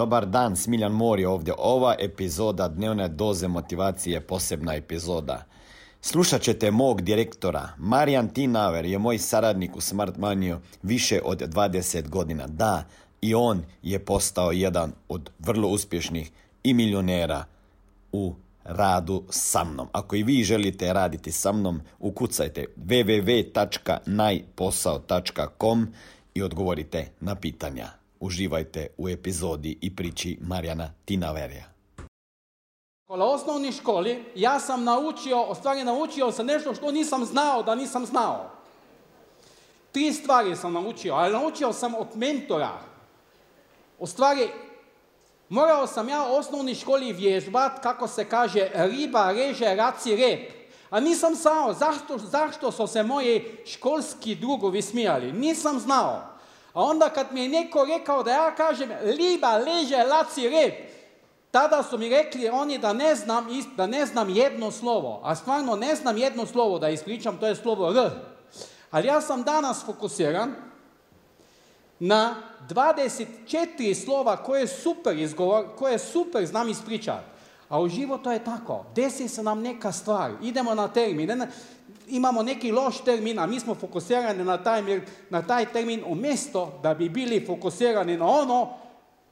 Dobar dan, Smiljan Mori ovdje. Ova epizoda Dnevne doze motivacije je posebna epizoda. Slušat ćete mog direktora. Marijan Tinaver je moj saradnik u Smart Manio više od 20 godina. Da, i on je postao jedan od vrlo uspješnih i milionera u radu sa mnom. Ako i vi želite raditi sa mnom, ukucajte www.najposao.com i odgovorite na pitanja. Uživajte u epizodi i priči Marijana Tinaverija. Kola osnovni školi ja sam naučio, u stvari naučio sam nešto što nisam znao da nisam znao. Tri stvari sam naučio, ali naučio sam od mentora. U stvari, morao sam ja u osnovnoj školi vježbat, kako se kaže, riba reže raci rep. A nisam znao zašto, zašto su se moji školski drugovi smijali. Nisam znao. A onda kad mi je neko rekao da ja kažem riba leže laci rep, tada su mi rekli oni da ne znam, da ne znam jedno slovo. A stvarno ne znam jedno slovo da ispričam, to je slovo R. Ali ja sam danas fokusiran na 24 slova koje super izgovor, koje super znam ispričati. A u životu je tako. Desi se nam neka stvar. Idemo na termin. Imamo neki loš termin, a mi smo fokusirani na taj, na taj termin umjesto da bi bili fokusirani na ono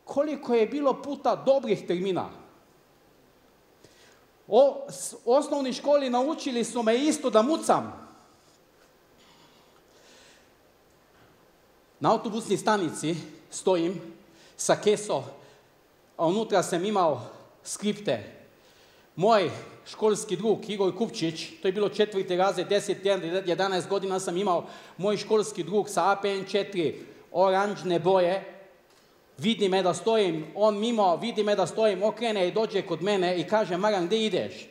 koliko je bilo puta dobrih termina. O osnovni školi naučili su me isto da mucam. Na autobusnoj stanici stojim sa keso, a unutra sam imao skripte. Moj školski drug Igor Kupčić, to je bilo četvrti razred, 10, 11 godina sam imao moj školski drug sa APN 4, oranžne boje, vidi me da stojim, on mimo, vidi me da stojim, okrene i dođe kod mene i kaže, Maran, gdje ideš?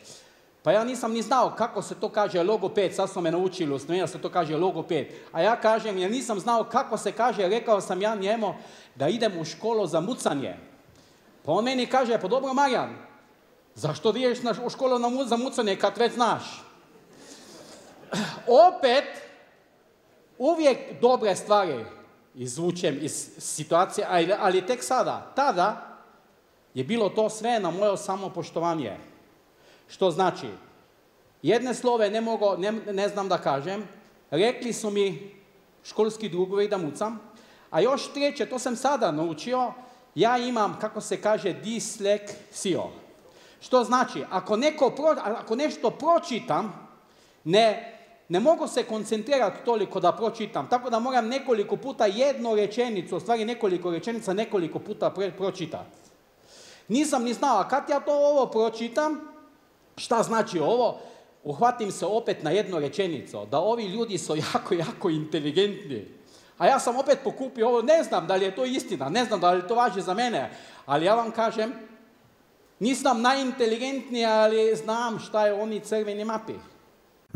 Pa ja nisam ni znao kako se to kaže logoped, sad smo me naučili u se to kaže logoped. A ja kažem, ja nisam znao kako se kaže, rekao sam ja njemu da idem u školu za mucanje. Pa on meni kaže, pa dobro Marijan, zašto ideš na, u školu na, za mucanje kad već znaš? Opet, uvijek dobre stvari izvučem iz situacije, ali, ali tek sada, tada je bilo to sve na moje samopoštovanje. Što znači, jedne slove ne, mogo, ne, ne znam da kažem, rekli su mi školski drugovi da mucam, a još treće, to sam sada naučio, ja imam, kako se kaže, disleksio. Što znači, ako, neko ako nešto pročitam, ne, ne mogu se koncentrirati toliko da pročitam, tako da moram nekoliko puta jednu rečenicu, u stvari nekoliko rečenica, nekoliko puta pročitati. Nisam ni znao, a kad ja to ovo pročitam, Šta znači ovo? Uhvatim se opet na jednu rečenicu, da ovi ljudi su jako, jako inteligentni. A ja sam opet pokupio ovo, ne znam da li je to istina, ne znam da li to važi za mene, ali ja vam kažem, nisam najinteligentniji, ali znam šta je oni crveni mapi.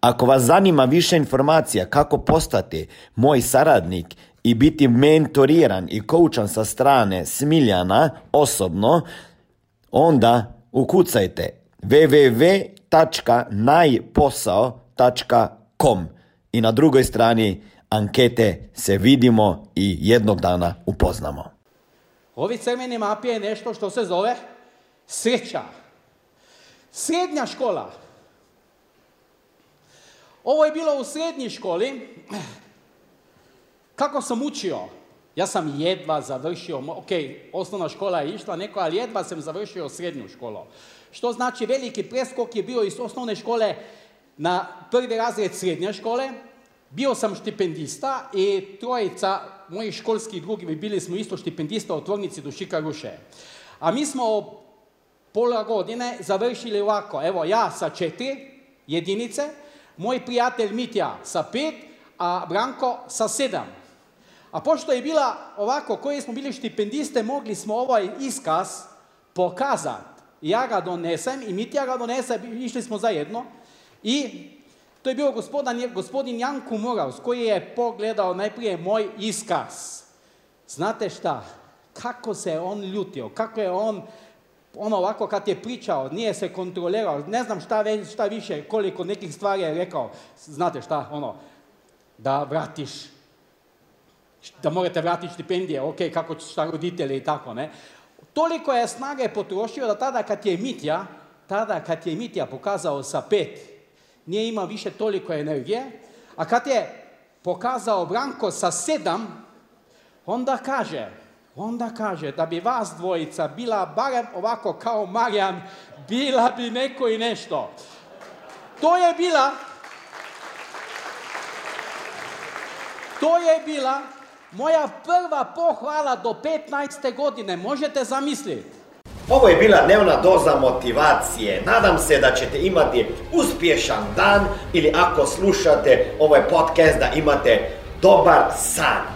Ako vas zanima više informacija kako postati moj saradnik i biti mentoriran i koučan sa strane Smiljana osobno, onda ukucajte www.najposao.com i na drugoj strani ankete se vidimo i jednog dana upoznamo. Ovi crveni mapi je nešto što se zove sreća. Srednja škola ovo je bilo u srednjoj školi. Kako sam učio? Ja sam jedva završio, ok, osnovna škola je išla neko, ali jedva sam završio srednju školu. Što znači veliki preskok je bio iz osnovne škole na prvi razred srednje škole. Bio sam štipendista i trojica mojih školskih drugih bili smo isto štipendista u tvornici Dušika Ruše. A mi smo pola godine završili ovako, evo ja sa četiri jedinice, moj prijatelj Mitja sa pet, a Branko sa sedam. A pošto je bila ovako, koji smo bili štipendiste, mogli smo ovaj iskaz pokazati. Ja ga donesem i Mitja ga donese, išli smo zajedno. I to je bio gospodin, gospodin Janko Moravs koji je pogledao najprije moj iskaz. Znate šta? Kako se on ljutio, kako je on ono ovako kad je pričao, nije se kontrolirao, ne znam šta, šta više, koliko nekih stvari je rekao, znate šta, ono, da vratiš, da morate vratiti štipendije, ok, kako će šta roditelji i tako, ne. Toliko je snage potrošio da tada kad je Mitja, tada kad je Mitja pokazao sa pet, nije imao više toliko energije, a kad je pokazao Branko sa sedam, onda kaže, onda kaže da bi vas dvojica bila barem ovako kao Marijan, bila bi neko i nešto. To je bila, to je bila moja prva pohvala do 15. godine, možete zamisliti. Ovo je bila dnevna doza motivacije. Nadam se da ćete imati uspješan dan ili ako slušate ovaj podcast da imate dobar san.